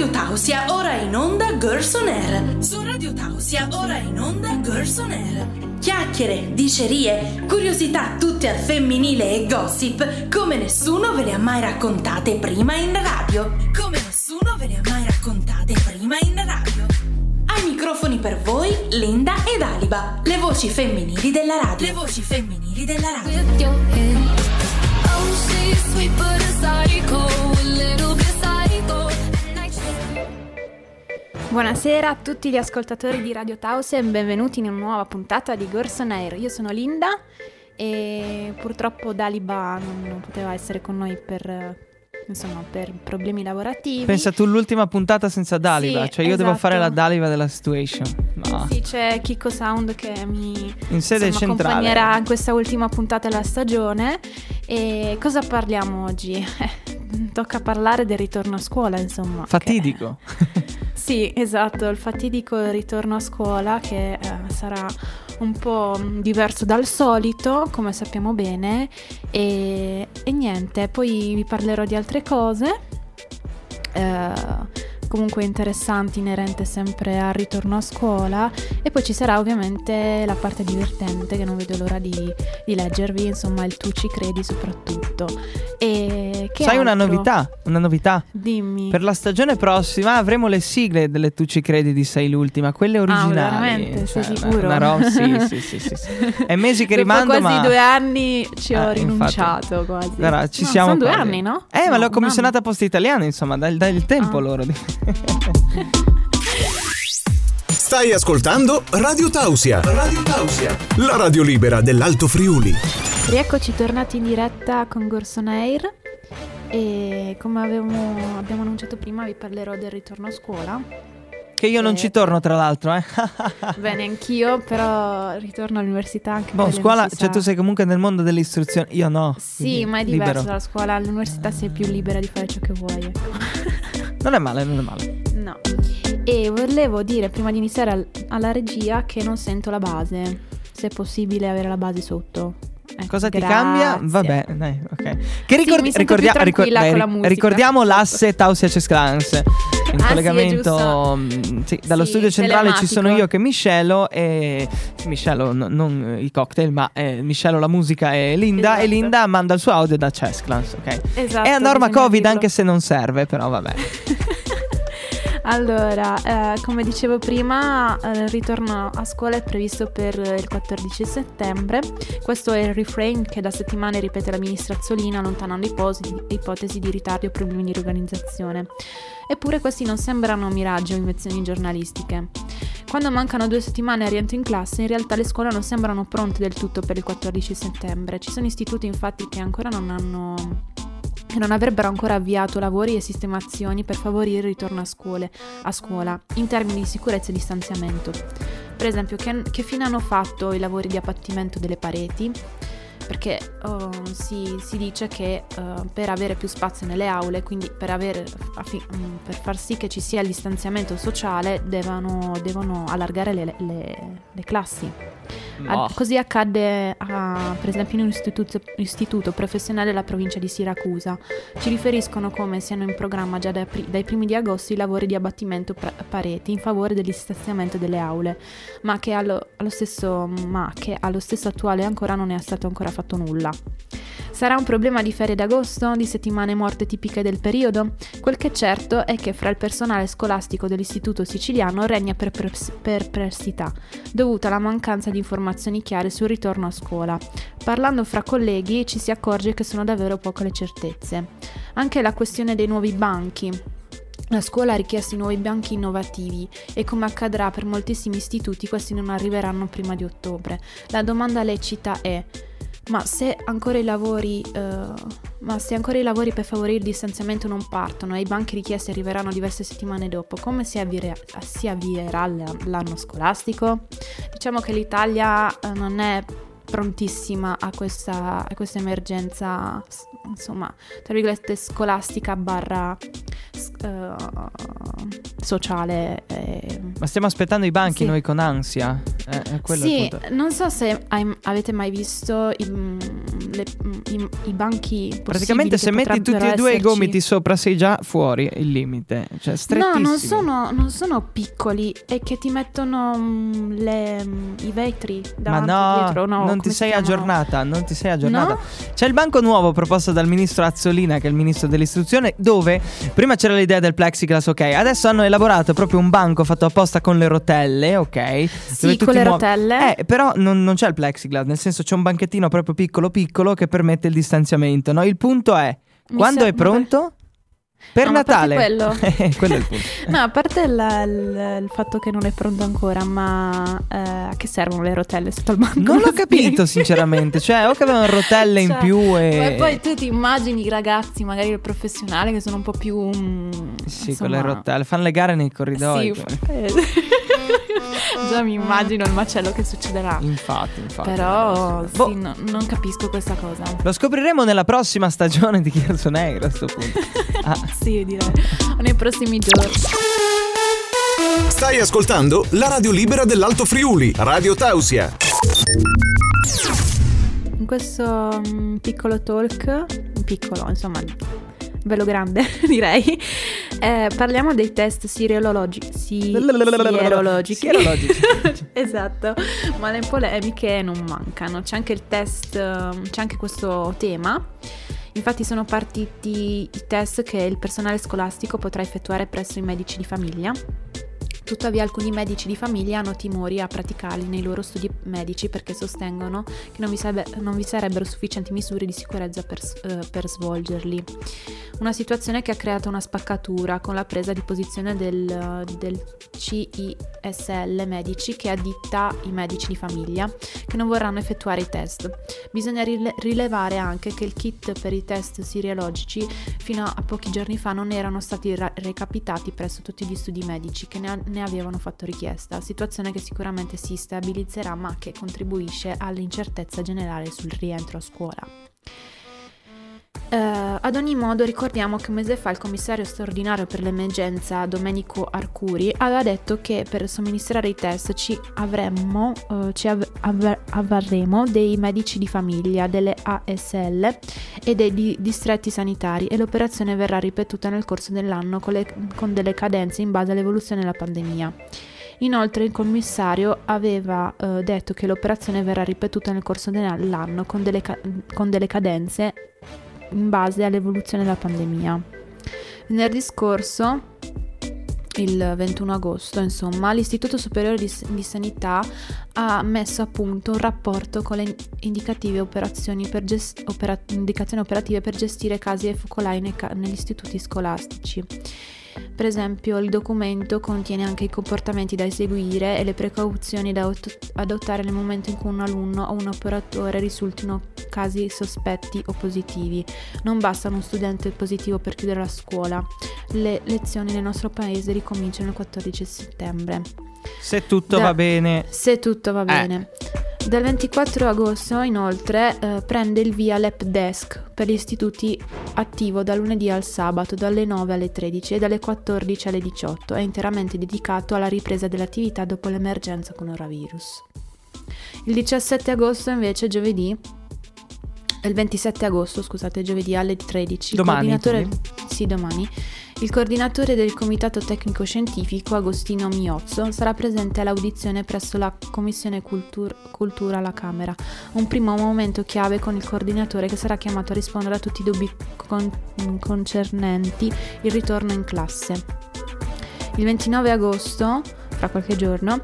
Radio Tausia, ora in onda Girls on Air. Su Radio Tausia, ora in onda Girls on Air. Chiacchiere, dicerie, curiosità tutte al femminile e gossip come nessuno ve le ha mai raccontate prima in radio. Come nessuno ve le ha mai raccontate prima in radio. Ai microfoni per voi Linda ed Aliba, le voci femminili della radio. Le voci femminili della radio. Buonasera a tutti gli ascoltatori di Radio Tause e benvenuti in una nuova puntata di Gorson Air. Io sono Linda e purtroppo Daliba non, poteva essere con noi per, eh, insomma, per problemi lavorativi. Pensa tu l'ultima puntata senza Daliva, Sì, cioè io devo esatto. fare la Daliva della situation. No. Sì, c'è Kiko Sound che mi In sede insomma, accompagnerà in questa ultima puntata della stagione. E cosa parliamo oggi? Tocca parlare del ritorno a scuola, insomma. che- Fatidico. Sì, esatto, il fatidico ritorno a scuola che eh, sarà un po' mh, diverso dal solito, come sappiamo bene, e, e niente, poi vi parlerò di altre cose, eh, comunque interessanti, inerente sempre al ritorno a scuola, e poi ci sarà ovviamente la parte divertente che non vedo l'ora di, di leggervi, insomma il tu ci credi soprattutto. E che Sai una altro? novità? Una novità. Dimmi. Per la stagione prossima avremo le sigle delle Tu ci credi di Sei l'ultima, quelle originali. Ah, veramente? Sei Cioè, sicuro? Una, una ro- sì, sì, sì, sì. È mesi che rimando, quasi ma... due anni ci ho Eh, rinunciato quasi. Guarda, ci siamo Sono due quasi. anni, no? Eh, ma l'ho commissionata a anno. Poste Italiane, insomma, dai, dai il tempo Ah. loro. Stai ascoltando Radio Tausia. Radio Tausia. La radio libera dell'Alto Friuli. Rieccoci tornati in diretta con Gorson Air e come avevamo- abbiamo annunciato prima vi parlerò del ritorno a scuola. che io non Eh. ci torno, tra l'altro, eh. Bene, anch'io, però ritorno all'università anche Boh, scuola, non cioè sa. tu sei comunque nel mondo dell'istruzione, io no. Sì, ma è diverso libero. dalla scuola, all'università sei più libera di fare ciò che vuoi, ecco. Non è male, non è male. No. E volevo dire prima di iniziare al- alla regia che non sento la base. Se è possibile avere la base sotto. Ecco, Cosa ti grazie. cambia? Vabbè, dai, ok. Che Sì, sento più ricordia- tranquilla dai, con la ri- musica. ricordiamo l'asse Tausia Cesclans. In Ah, sì, collegamento giusto. mh, sì, dallo Sì, studio centrale ci sono io che Miscello e Miscello no- non eh, i cocktail, ma eh, Miscello la musica e Linda Esatto. e Linda manda il suo audio da Cesclans, ok? Esatto, è a norma Covid dirlo. anche se non serve, però vabbè. Allora, eh, come dicevo prima, eh, il ritorno a scuola è previsto per il 14 settembre. Questo è il refrain che da settimane ripete la ministra Azzolina, allontanando ipotesi, di ritardo o problemi di riorganizzazione. Eppure questi non sembrano miraggi o invenzioni giornalistiche. Quando mancano due settimane al rientro in classe, in realtà le scuole non sembrano pronte del tutto per il 14 settembre. Ci sono istituti infatti che ancora non hanno che non avrebbero ancora avviato lavori e sistemazioni per favorire il ritorno a, scuole, a scuola in termini di sicurezza e distanziamento. Per esempio, che, che fine hanno fatto i lavori di abbattimento delle pareti? Perché oh, si, si dice che eh, per avere più spazio nelle aule, quindi per, avere, affi- mm, per far sì che ci sia il distanziamento sociale, devono, devono allargare le- le- le classi. Ad- No. così accadde a- per esempio in un istituto, istituto professionale della provincia di Siracusa. Ci riferiscono come siano in programma già dai, dai primi di agosto i lavori di abbattimento pra- pareti in favore del distanziamento delle aule, ma che allo, allo stesso, ma che allo stesso attuale ancora non è stato ancora fatto nulla. Sarà un problema di ferie d'agosto, di settimane morte tipiche del periodo? Quel che è certo è che fra il personale scolastico dell'istituto siciliano regna perplessità, dovuta alla mancanza di informazioni chiare sul ritorno a scuola. Parlando fra colleghi ci si accorge che sono davvero poche le certezze. Anche la questione dei nuovi banchi. La scuola ha richiesto i nuovi banchi innovativi e come accadrà per moltissimi istituti questi non arriveranno prima di ottobre. La domanda lecita è ma se ancora i lavori, eh, se ancora i lavori per favorire il distanziamento non partono e i banchi richiesti arriveranno diverse settimane dopo, come si, avvierà, si avvierà l'anno scolastico? Diciamo che l'Italia eh, non è prontissima a questa, a questa emergenza, insomma, tra virgolette scolastica barra eh, sociale. eh. Ma stiamo aspettando i banchi Sì. noi con ansia. Eh, è quello Sì, non so se hai- avete mai visto i- mm, le- mm, i, i banchi Praticamente se metti tutti e due i gomiti sopra sei già fuori il limite. Cioè, No, non sono, non sono piccoli, è che ti mettono mm, le- i vetri Ma davanti no, dietro. No, non ti sei aggiornata, non ti sei aggiornata. No? C'è il banco nuovo proposto dal ministro Azzolina, che è il ministro dell'istruzione, dove prima c'era l'idea del plexiglass, ok, adesso hanno elaborato proprio un banco fatto apposta con le rotelle, ok? Sì, con le muovi- rotelle. Eh, però non, non c'è il plexiglass, nel senso c'è un banchettino proprio piccolo piccolo che permette il distanziamento, no? Il punto è, Mi quando sa- è pronto? Per No, Natale. quello. Eh, quello è il punto. No, a parte il, il- il fatto che non è pronto ancora, ma eh, a che servono le rotelle sotto il banco? Non l'ho capito sinceramente, cioè o che avevano rotelle in Cioè, più e... E poi tu ti immagini i ragazzi, magari il professionale, che sono un po' più... mm, Sì, insomma, con le rotelle, fanno le gare nei corridoi. Sì, eh, già mi immagino il macello che succederà. Infatti, infatti. Però sì, Boh. no- non capisco questa cosa. Lo scopriremo nella prossima stagione di Chiasso Negro a questo punto. Ah. Sì, direi. Nei prossimi giorni. Stai ascoltando la radio libera dell'Alto Friuli, Radio Tausia. In questo mm, piccolo talk, piccolo insomma, bello grande direi, eh, parliamo dei test sierologi- si- sierologici. Sierologici. esatto, ma le polemiche non mancano. C'è anche il test, c'è anche questo tema. Infatti sono partiti i test che il personale scolastico potrà effettuare presso i medici di famiglia. Tuttavia alcuni medici di famiglia hanno timori a praticarli nei loro studi medici perché sostengono che non vi, sarebbe- non vi sarebbero sufficienti misure di sicurezza per, eh, per svolgerli. Una situazione che ha creato una spaccatura con la presa di posizione del, del CISL Medici che additta i medici di famiglia che non vorranno effettuare i test. Bisogna rile- rilevare anche che il kit per i test sierologici fino a pochi giorni fa non erano stati ra- recapitati presso tutti gli studi medici che ne, ne avevano fatto richiesta, situazione che sicuramente si stabilizzerà ma che contribuisce all'incertezza generale sul rientro a scuola. Eh, ad ogni modo ricordiamo che un mese fa il commissario straordinario per l'emergenza Domenico Arcuri aveva detto che per somministrare i test ci avremmo, eh, ci av- avver- avvarremo dei medici di famiglia, delle ASL e dei di- distretti sanitari e l'operazione verrà ripetuta nel corso dell'anno con, le- con delle cadenze in base all'evoluzione della pandemia. Inoltre il commissario aveva eh, detto che l'operazione verrà ripetuta nel corso dell'anno con delle, ca- con delle cadenze in base all'evoluzione della pandemia. Venerdì scorso, il 21 agosto, insomma, l'Istituto Superiore di, di Sanità ha messo a punto un rapporto con le indicative operazioni per gest- opera- indicazioni operative per gestire casi e focolai ca- negli istituti scolastici. Per esempio, il documento contiene anche i comportamenti da eseguire e le precauzioni da ot- adottare nel momento in cui un alunno o un operatore risultino casi sospetti o positivi. Non basta uno studente positivo per chiudere la scuola. Le lezioni nel nostro paese ricominciano il 14 settembre. Se tutto Da- va bene. Se tutto va bene. Dal 24 agosto, inoltre, eh, prende il via l'App Desk per gli istituti attivo dal lunedì al sabato dalle 9 alle 13 e dalle 14 alle 18. È interamente dedicato alla ripresa dell'attività dopo l'emergenza coronavirus. Il 17 agosto, invece, giovedì, il 27 agosto, scusate, giovedì alle 13, Domani, coordinatore, sì, domani, il coordinatore del Comitato Tecnico Scientifico, Agostino Miozzo, sarà presente all'audizione presso la Commissione Cultur- Cultura alla Camera. Un primo momento chiave con il coordinatore che sarà chiamato a rispondere a tutti i dubbi con- concernenti il ritorno in classe. Il 29 agosto, fra qualche giorno,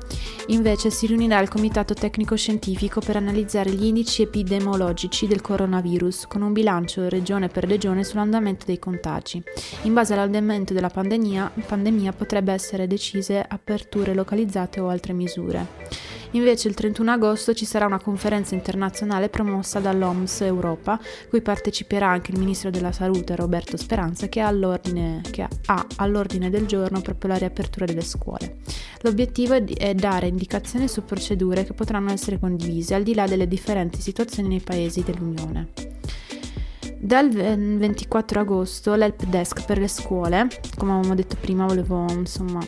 invece si riunirà il Comitato Tecnico Scientifico per analizzare gli indici epidemiologici del coronavirus, con un bilancio regione per regione sull'andamento dei contagi. In base all'andamento della pandemia, pandemia potrebbe essere decise aperture localizzate o altre misure. Invece il 31 agosto ci sarà una conferenza internazionale promossa dall'OMS Europa, cui parteciperà anche il ministro della Salute Roberto Speranza, che ha all'ordine, che ha all'ordine del giorno proprio la riapertura delle scuole. L'obiettivo è, dare indicazioni su procedure che potranno essere condivise al di là delle differenti situazioni nei paesi dell'Unione. Dal ve- 24 agosto l'help desk per le scuole, come avevamo detto prima, volevo insomma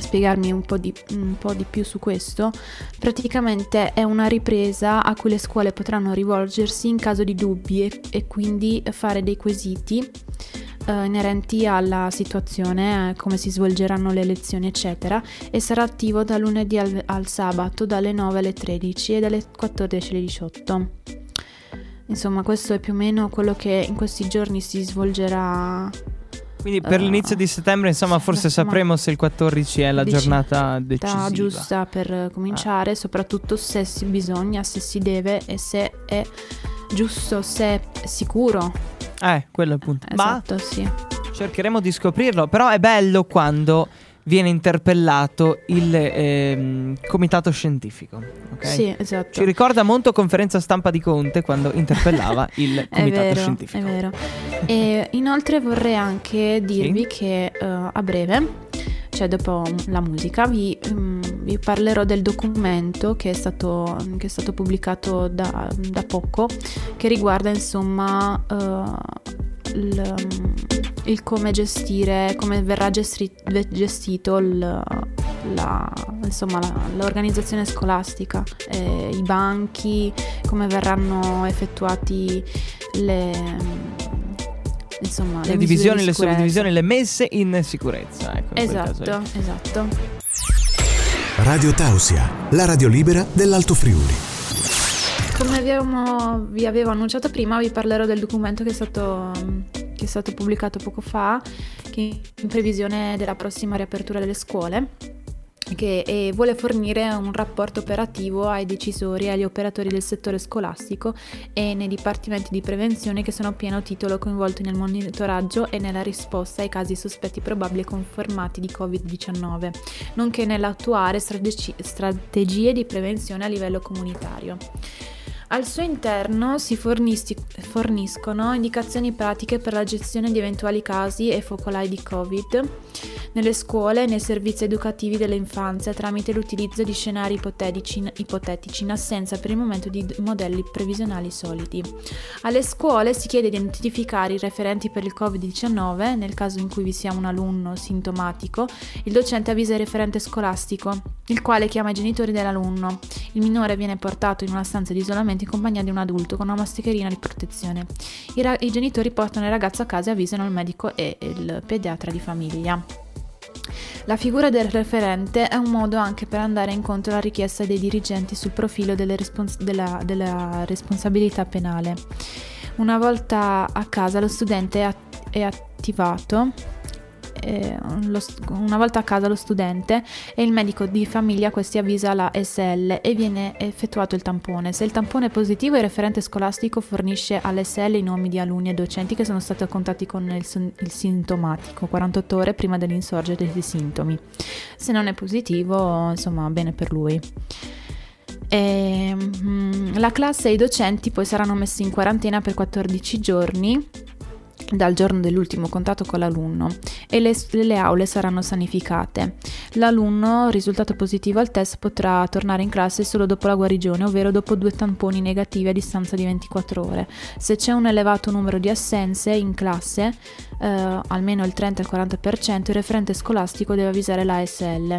spiegarmi un po, di, un po' di più su questo, praticamente è una ripresa a cui le scuole potranno rivolgersi in caso di dubbi e, e quindi fare dei quesiti eh, inerenti alla situazione, eh, come si svolgeranno le lezioni, eccetera, e sarà attivo da lunedì al, al sabato dalle 9 alle 13 e dalle 14 alle 18. Insomma, questo è più o meno quello che in questi giorni si svolgerà. Quindi per Uh, l'inizio di settembre, insomma, sì, forse insomma, sapremo se il 14 è la giornata decisiva. giusta per cominciare, soprattutto se si bisogna, se si deve e se è giusto, se è sicuro. Eh, quello è il punto. Ma Esatto, sì. cercheremo di scoprirlo. Però è bello quando viene interpellato il ehm, comitato scientifico. ok? Sì, esatto. Ci ricorda molto conferenza stampa di Conte quando interpellava il comitato vero, scientifico. è vero. E inoltre vorrei anche dirvi Sì. che eh, a breve, cioè dopo la musica, vi, mm, vi parlerò del documento che è stato, che è stato pubblicato da, da poco, che riguarda insomma eh, il, il come gestire, come verrà gestri- gestito il, la- insomma, la- l'organizzazione scolastica, eh, i banchi, come verranno effettuati le, insomma, Le, misure divisioni, di le suddivisioni, le messe in sicurezza. Ecco, in. Esatto, esatto. Radio Tausia, la radio libera dell'Alto Friuli. Come vi, vi avevo annunciato prima, vi parlerò del documento che è stato, che è stato pubblicato poco fa, che in previsione della prossima riapertura delle scuole, che vuole fornire un rapporto operativo ai decisori e agli operatori del settore scolastico e nei dipartimenti di prevenzione che sono a pieno titolo coinvolti nel monitoraggio e nella risposta ai casi sospetti probabili e confermati di Covid-19, nonché nell'attuare strategi- strategie di prevenzione a livello comunitario. Al suo interno si fornisti- forniscono indicazioni pratiche per la gestione di eventuali casi e focolai di Covid nelle scuole e nei servizi educativi dell'infanzia tramite l'utilizzo di scenari ipotetici, ipotetici in assenza per il momento di modelli previsionali solidi. Alle scuole si chiede di identificare i referenti per il Covid-19 nel caso in cui vi sia un alunno sintomatico, il docente avvisa il referente scolastico, il quale chiama i genitori dell'alunno. Il minore viene portato in una stanza di isolamento in compagnia di un adulto con una mascherina di protezione. I, ra- i genitori portano il ragazzo a casa e avvisano il medico e il pediatra di famiglia. La figura del referente è un modo anche per andare incontro alla richiesta dei dirigenti sul profilo respons- della, della responsabilità penale. Una volta a casa lo studente è, at- è attivato. Eh, lo una volta a casa lo studente e il medico di famiglia questi avvisa la SL e viene effettuato il tampone. Se il tampone è positivo il referente scolastico fornisce all'SL i nomi di alunni e docenti che sono stati a contatti con il, il sintomatico 48 ore prima dell'insorgere dei sintomi. Se non è positivo, insomma, bene per lui. E, mm, la classe e i docenti poi saranno messi in quarantena per 14 giorni dal giorno dell'ultimo contatto con l'alunno e le, le aule saranno sanificate. L'alunno risultato positivo al test potrà tornare in classe solo dopo la guarigione, ovvero dopo due tamponi negativi a distanza di 24 ore. Se c'è un elevato numero di assenze in classe, eh, almeno il 30-40%, il referente scolastico deve avvisare la ASL.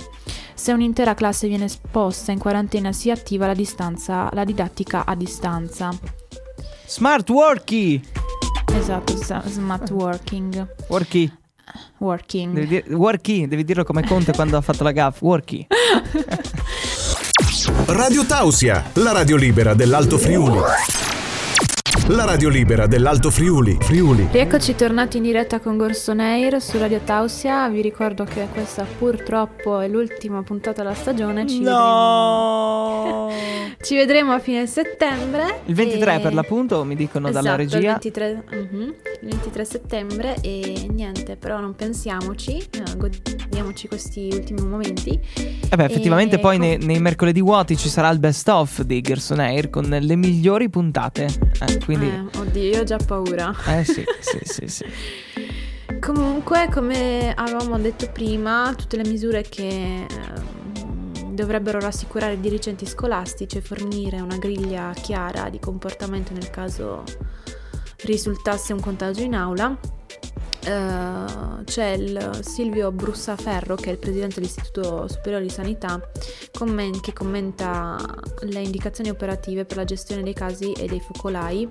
Se un'intera classe viene esposta in quarantena si attiva la, distanza, la didattica a distanza. Smart worky! Esatto, sa- smart working. Worky. Working. Devi, dire, worky. Devi dirlo come Conte quando ha fatto la gaff. Worky. Radio Tausia, la radio libera dell'Alto Friuli. La radio libera dell'Alto Friuli. Friuli. Rieccoci tornati in diretta con Gorson Air su Radio Tausia. Vi ricordo che questa purtroppo è l'ultima puntata della stagione. Ci, vedremo, No! ci vedremo a fine settembre. Il 23 e- per l'appunto, mi dicono Esatto, dalla Il regia. 23, mhm, il 23 settembre e niente, però non pensiamoci, eh, godiamoci questi ultimi momenti. Eh beh, effettivamente E poi com- nei, nei mercoledì vuoti ci sarà il best of di Gerson Air con le migliori puntate. Eh, quindi... Eh, oddio, io ho già paura. Eh sì, sì, sì, sì. Comunque, come avevamo detto prima, tutte le misure che ehm, dovrebbero rassicurare i dirigenti scolastici e fornire una griglia chiara di comportamento nel caso risultasse un contagio in aula eh, c'è il Silvio Brussaferro, che è il presidente dell'Istituto Superiore di Sanità, commen- che commenta le indicazioni operative per la gestione dei casi e dei focolai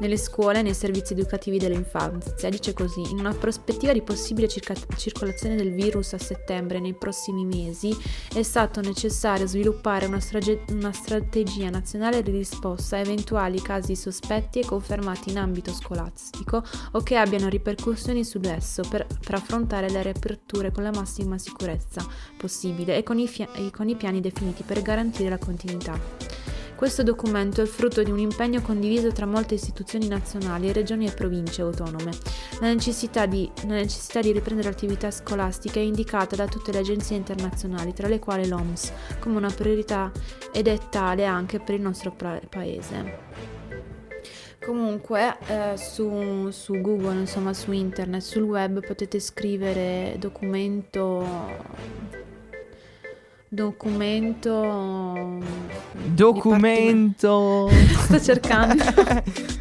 nelle scuole e nei servizi educativi dell'infanzia. Dice così: In una prospettiva di possibile circa- circolazione del virus a settembre nei prossimi mesi, è stato necessario sviluppare una, strage- una strategia nazionale di risposta a eventuali casi sospetti e confermati in ambito scolastico o che abbiano ripercussioni su esso per, per affrontare le riaperture con la massima sicurezza possibile e con i, fia- e con i piani definiti per garantire la continuità. Questo documento è il frutto di un impegno condiviso tra molte istituzioni nazionali, regioni e province autonome. La necessità di, la necessità di riprendere l'attività scolastica è indicata da tutte le agenzie internazionali, tra le quali l'OMS, come una priorità ed è tale anche per il nostro paese. Comunque eh, su, su Google, insomma su internet, sul web potete scrivere documento documento Documento. sto cercando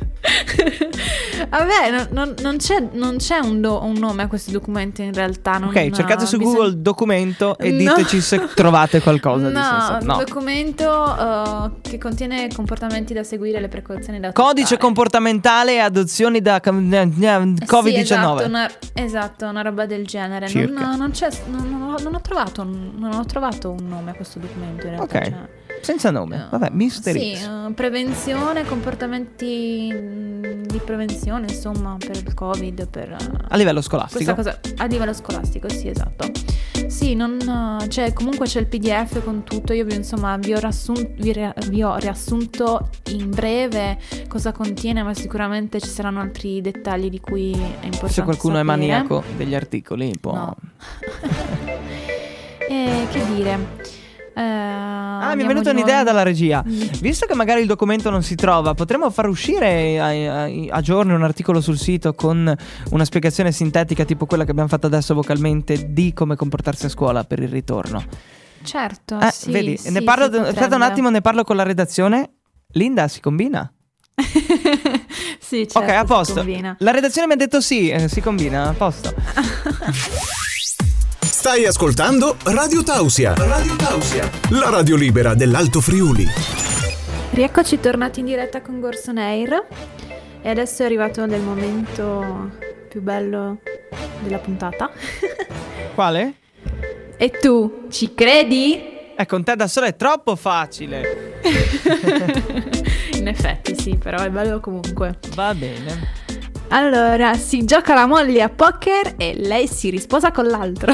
vabbè non, non- non c'è, non c'è un, do- un nome a questo documento in realtà non- Ok, cercate su bisogna- Google documento e No. diteci se trovate qualcosa di no, senso. un No. documento eh, che contiene comportamenti da seguire le precauzioni da Codice adottare. comportamentale e adozioni da cam- eh, Sì, Covid-19. esatto, una, esatto, una roba del genere. Non, Circa. non c'è, non, non ho, non ho trovato, un- non ho trovato un nome a questo documento in realtà. Ok. cioè, Senza nome. eh, Vabbè, Mystery Sì, eh, prevenzione, comportamenti mh, di prevenzione, insomma, per il Covid, per... eh, A livello scolastico. cosa a livello scolastico, sì, esatto. Sì, non, eh, cioè, comunque c'è il PDF con tutto. Io insomma, vi ho, riassun- vi ria- vi ho riassunto in breve cosa contiene, ma sicuramente ci saranno altri dettagli di cui è importante. Se qualcuno è sapere. maniaco degli articoli, può. No. E che dire? Eh, Ah, mi è venuta un'idea dalla regia. Visto che magari il documento non si trova, potremmo far uscire a, a- a giorni un articolo sul sito con una spiegazione sintetica tipo quella che abbiamo fatto adesso vocalmente di come comportarsi a scuola per il ritorno. Certo, Eh, sì, vedi, sì, ne parlo, aspetta un attimo, ne parlo con la redazione. Linda, si combina? sì, certo, ok, a posto. La redazione mi ha detto sì, eh, si combina, a posto. Stai ascoltando Radio Tausia. Radio Tausia. La radio libera dell'Alto Friuli. Rieccoci tornati in diretta con Gorson Air e adesso è arrivato il momento più bello della puntata. Quale? e tu ci credi? Eh, con te da sola è troppo facile. In effetti sì, però è bello comunque. Va bene. Allora, si gioca la moglie a poker e lei si risposa con l'altro.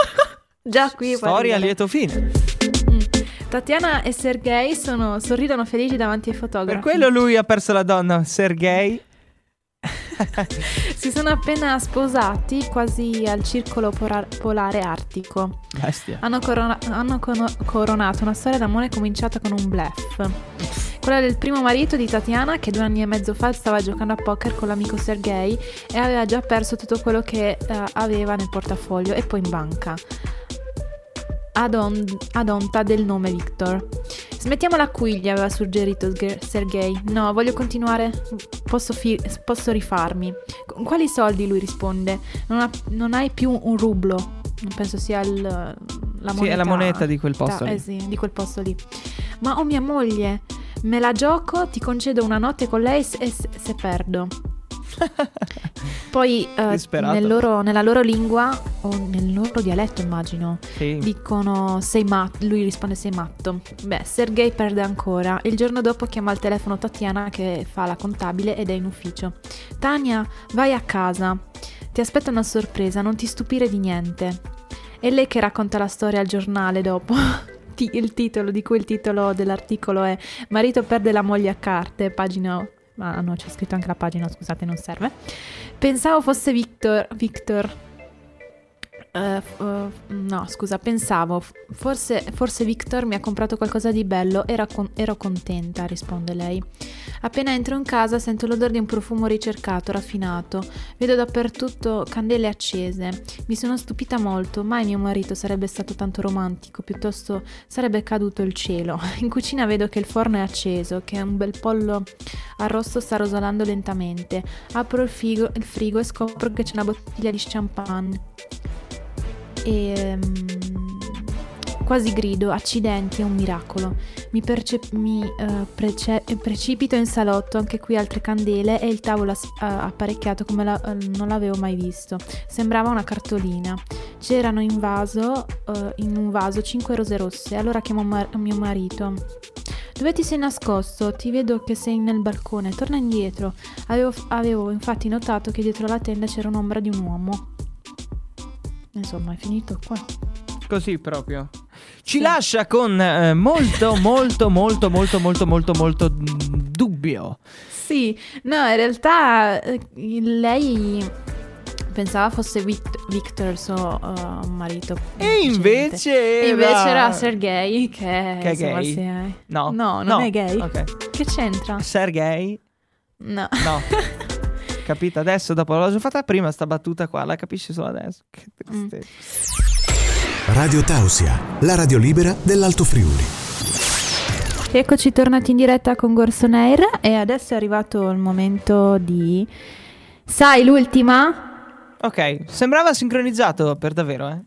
Già qui Storia a lieto fine. Mm. Tatiana e Sergei sono, sorridono felici davanti ai fotografi. Per quello lui ha perso la donna, Sergei. Si sono appena sposati quasi al circolo pora- polare artico. Bestia. Hanno, corona- hanno cono- coronato una storia d'amore cominciata con un bluff. Quella del primo marito di Tatiana che due anni e mezzo fa stava giocando a poker con l'amico Sergei e aveva già perso tutto quello che eh, aveva nel portafoglio e poi in banca. Ad, on- ad onta del nome Victor. Smettiamola qui, gli aveva suggerito Sergei. No, voglio continuare. Posso, fi- posso rifarmi. Con quali soldi? Lui risponde. Non, ha- non hai più un rublo. Non penso sia il, la moneta. Sì, è la moneta di quel posto Ta- lì. Eh sì, di quel posto lì. Ma ho mia moglie. Me la gioco, ti concedo una notte con lei se, se- perdo. Poi eh, nel loro- nella loro lingua o nel loro dialetto immagino Sì. dicono sei matto, lui risponde sei matto. Beh, Sergei perde ancora. Il giorno dopo chiama al telefono Tatiana che fa la contabile ed è in ufficio. Tania, vai a casa. Ti aspetta una sorpresa, non ti stupire di niente. È lei che racconta la storia al giornale dopo. Ti- Il titolo, di cui il titolo dell'articolo è Marito perde la moglie a carte, pagina... Ah no, c'è scritto anche la pagina, scusate, non serve. Pensavo fosse Victor... Victor... Eh, eh, no, scusa, pensavo, forse, forse Victor mi ha comprato qualcosa di bello, era con- ero contenta, risponde lei. Appena entro in casa sento l'odore di un profumo ricercato, raffinato. Vedo dappertutto candele accese. Mi sono stupita molto, mai mio marito sarebbe stato tanto romantico, piuttosto sarebbe caduto il cielo. In cucina vedo che il forno è acceso, che un bel pollo arrosto sta rosolando lentamente. Apro il frigo, il frigo e scopro che c'è una bottiglia di champagne. E... ehm, Quasi grido, accidenti, è un miracolo. Mi, perce- mi, eh, prece- precipito in salotto, anche qui altre candele e il tavolo as- eh, apparecchiato come la- eh, non l'avevo mai visto. Sembrava una cartolina. C'erano in vaso, eh, in un vaso 5 rose rosse. Allora chiamo mar- mio marito. Dove ti sei nascosto? Ti vedo che sei nel balcone. Torna indietro. Avevo, avevo infatti notato che dietro la tenda c'era un'ombra di un uomo. Insomma, è finito qua. Così proprio. Ci lascia con eh, molto, molto, molto, molto, molto, molto, molto dubbio. Sì, no, in realtà eh, lei pensava fosse Vic- Victor, suo eh, marito. E invece E invece era- era Sergei, che, Che è insomma, gay? sì, eh. No. No, non è gay. Ok. Che c'entra? Sergei? No. No. Capito? Adesso, dopo l'ho già fatta prima, sta battuta qua, la capisci solo adesso. Che Mm. tristezza. Radio Tausia, la radio libera dell'Alto Friuli. Eccoci tornati in diretta con Gorson Air e adesso è arrivato il momento di... Sai l'ultima? Ok, sembrava sincronizzato per davvero, eh?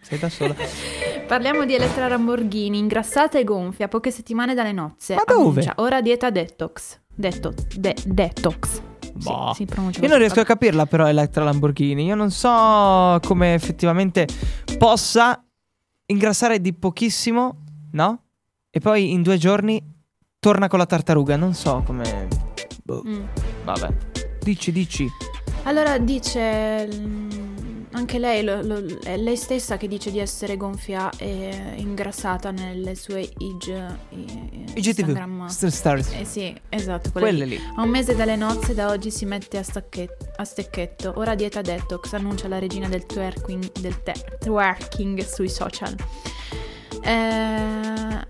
Sei da sola. Parliamo di Elettra Lamborghini, ingrassata e gonfia, poche settimane dalle nozze. Ma dove? Annuncia, ora dieta detox. Detto, de- detox. Boh. Sì, pronuncia Io non riesco a capirla però Elettra Lamborghini. Io non so come effettivamente possa ingrassare di pochissimo, no? E poi in due giorni torna con la tartaruga. Non so come... Boh, Mm. vabbè. Dici, dici. Allora dice mm, anche lei, lo- lo- è lei stessa che dice di essere gonfia e ingrassata nelle sue IG. IGTV. St- Stars. Eh sì, esatto, quelle Quelle lì. lì. A un mese dalle nozze da oggi si mette a, stacchet- a stecchetto. Ora dieta detox, annuncia la regina del twerking, del te- twerking sui social. Eh,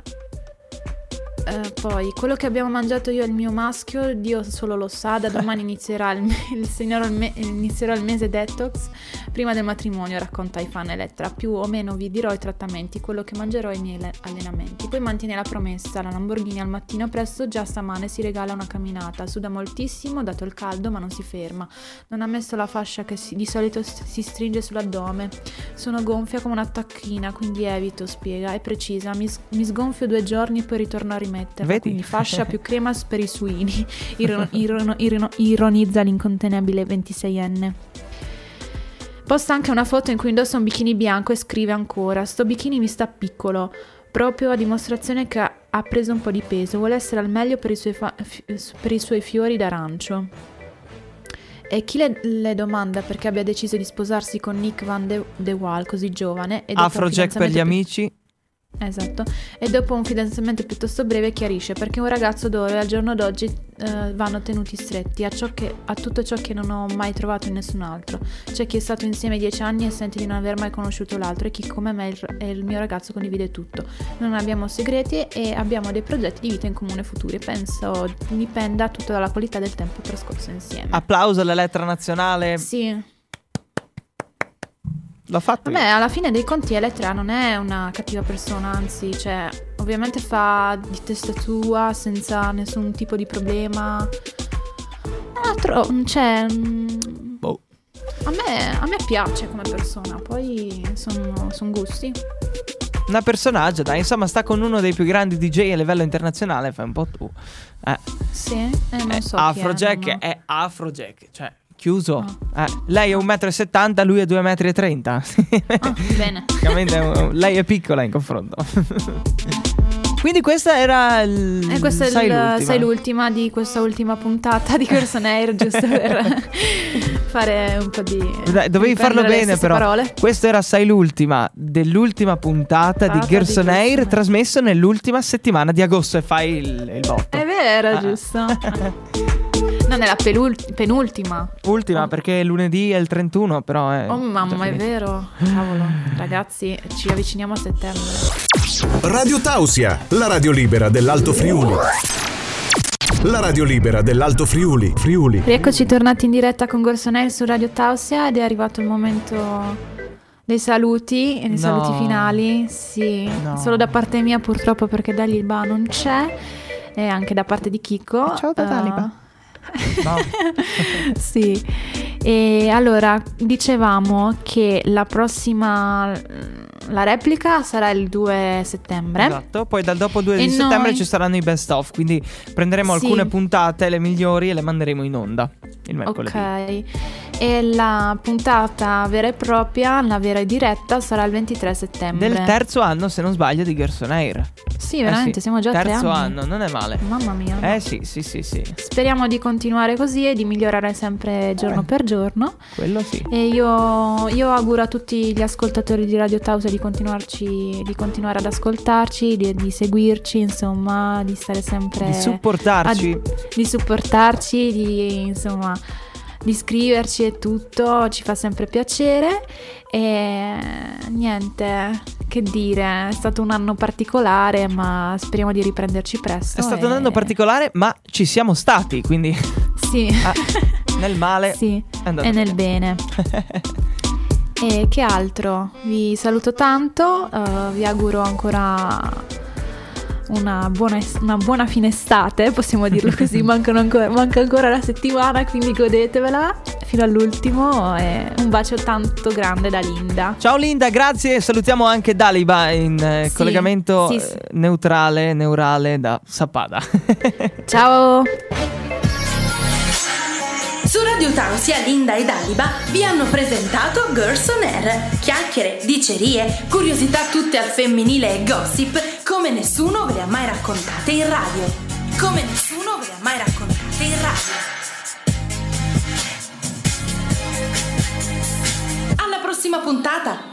eh, poi, quello che abbiamo mangiato io e il mio maschio, Dio solo lo sa, da domani inizierà il, me- il signor- me- inizierò il mese detox prima del matrimonio, racconta ai fan Elettra. Più o meno vi dirò i trattamenti, quello che mangerò e i miei le- allenamenti. Poi mantiene la promessa, la Lamborghini al mattino presto, già stamane si regala una camminata. Suda moltissimo, dato il caldo, ma non si ferma. Non ha messo la fascia che si- di solito s- si stringe sull'addome. Sono gonfia come una tacchina, quindi evito, spiega. È precisa, mi, s- mi sgonfio due giorni e poi ritorno a rimetterla. Vedi? Quindi fascia più crema per i suini. Iron- iron- iron- ironizza l'incontenibile 26enne. Posta anche una foto in cui indossa un bikini bianco e scrive ancora: Sto bikini mi sta piccolo. Proprio a dimostrazione che ha- preso un po' di peso. Vuole essere al meglio per i suoi, fa- fi- per i suoi fiori d'arancio. E chi le, le domanda perché abbia deciso di sposarsi con Nick Van de, de Waal così giovane? E Afrojack per gli amici. Esatto. E dopo un fidanzamento piuttosto breve chiarisce perché un ragazzo d'oro al giorno d'oggi eh, vanno tenuti stretti a, ciò che- a tutto ciò che non ho mai trovato in nessun altro. C'è chi è stato insieme dieci anni e sente di non aver mai conosciuto l'altro e chi come me il- e il mio ragazzo condivide tutto. Non abbiamo segreti e abbiamo dei progetti di vita in comune futuri. Penso dipenda tutto dalla qualità del tempo trascorso insieme. Applauso all'Elettra Nazionale. Sì, L'ho fatto. Vabbè, alla fine dei conti Elettra non è una cattiva persona, anzi, cioè, ovviamente fa di testa sua senza nessun tipo di problema. Ah, tro- cioè, mm, Boh. a me, a me piace come persona, poi sono, sono gusti. Una personaggio, dai, insomma, sta con uno dei più grandi DJ a livello internazionale, fai un po' tu. Eh, Sì, eh, non so. Afrojack è, è, ma- Afrojack, cioè, chiuso. Ah. Eh, lei è 1,70 m, lui è 2,30 m. Ah, bene. Praticamente lei è piccola in confronto. Quindi questa era il... E questa è sai il- l'ultima. sei l'ultima di questa ultima puntata di Person Air, giusto per fare un po' di. Dai, dovevi farlo bene però. Parole. Questa era Sai l'ultima dell'ultima puntata di Puntata di Gerson Air Gerson Air. trasmesso nell'ultima settimana di agosto e fai il, il botto. È vero, Ah. giusto. Non è la penult- penultima. Ultima Oh. perché lunedì è il 31 però è Oh mamma, è vero. Cavolo, ragazzi, ci avviciniamo a settembre. Radio Tausia, la radio libera dell'Alto Friuli. la radio libera dell'Alto Friuli. Friuli. Rieccoci tornati in diretta con Gorsonel su Radio Tausia ed è arrivato il momento dei saluti, dei No. saluti finali. Sì, No. solo da parte mia purtroppo perché Daliba non c'è e anche da parte di Chico. Ciao da Eh, Daliba. Sì, e allora dicevamo che la prossima, la replica sarà il 2 settembre. Esatto, poi dal dopo 2 E di settembre noi- ci saranno i best of, quindi prenderemo Sì. alcune puntate, le migliori e le manderemo in onda il mercoledì. Ok, e la puntata vera e propria, la vera e diretta, sarà il 23 settembre. Del terzo anno, se non sbaglio, di Gerson Air. Sì, veramente, Eh sì, siamo già a tre Terzo anno, non è male. Mamma mia. Eh sì, sì, sì, sì. Speriamo di continuare così e di migliorare sempre giorno Eh. per giorno. Quello sì. E io, io auguro a tutti gli ascoltatori di Radio Tausia di continuarci, di continuare ad ascoltarci, di, di seguirci, insomma, di stare sempre Di supportarci. ad- di supportarci, di insomma di scriverci e tutto, ci fa sempre piacere e niente, che dire, è stato un anno particolare, ma speriamo di riprenderci presto. È stato e- un anno particolare, ma ci siamo stati, quindi Sì. ah, nel male sì, e nel bene. E che altro? Vi saluto tanto, eh, vi auguro ancora una buona, una buona fine estate, possiamo dirlo così, mancano ancora, manca ancora la settimana, quindi godetevela fino all'ultimo e un bacio tanto grande da Linda. Ciao Linda, grazie. Salutiamo anche Daliba in eh, Sì, collegamento sì, eh, sì. neutrale, neurale da Sappada. Ciao! Radio Tausia, Linda e Daliba vi hanno presentato Girls on Air. Chiacchiere, dicerie, curiosità tutte al femminile e gossip come nessuno ve le ha mai raccontate in radio. Come nessuno ve le ha mai raccontate in radio. Alla prossima puntata!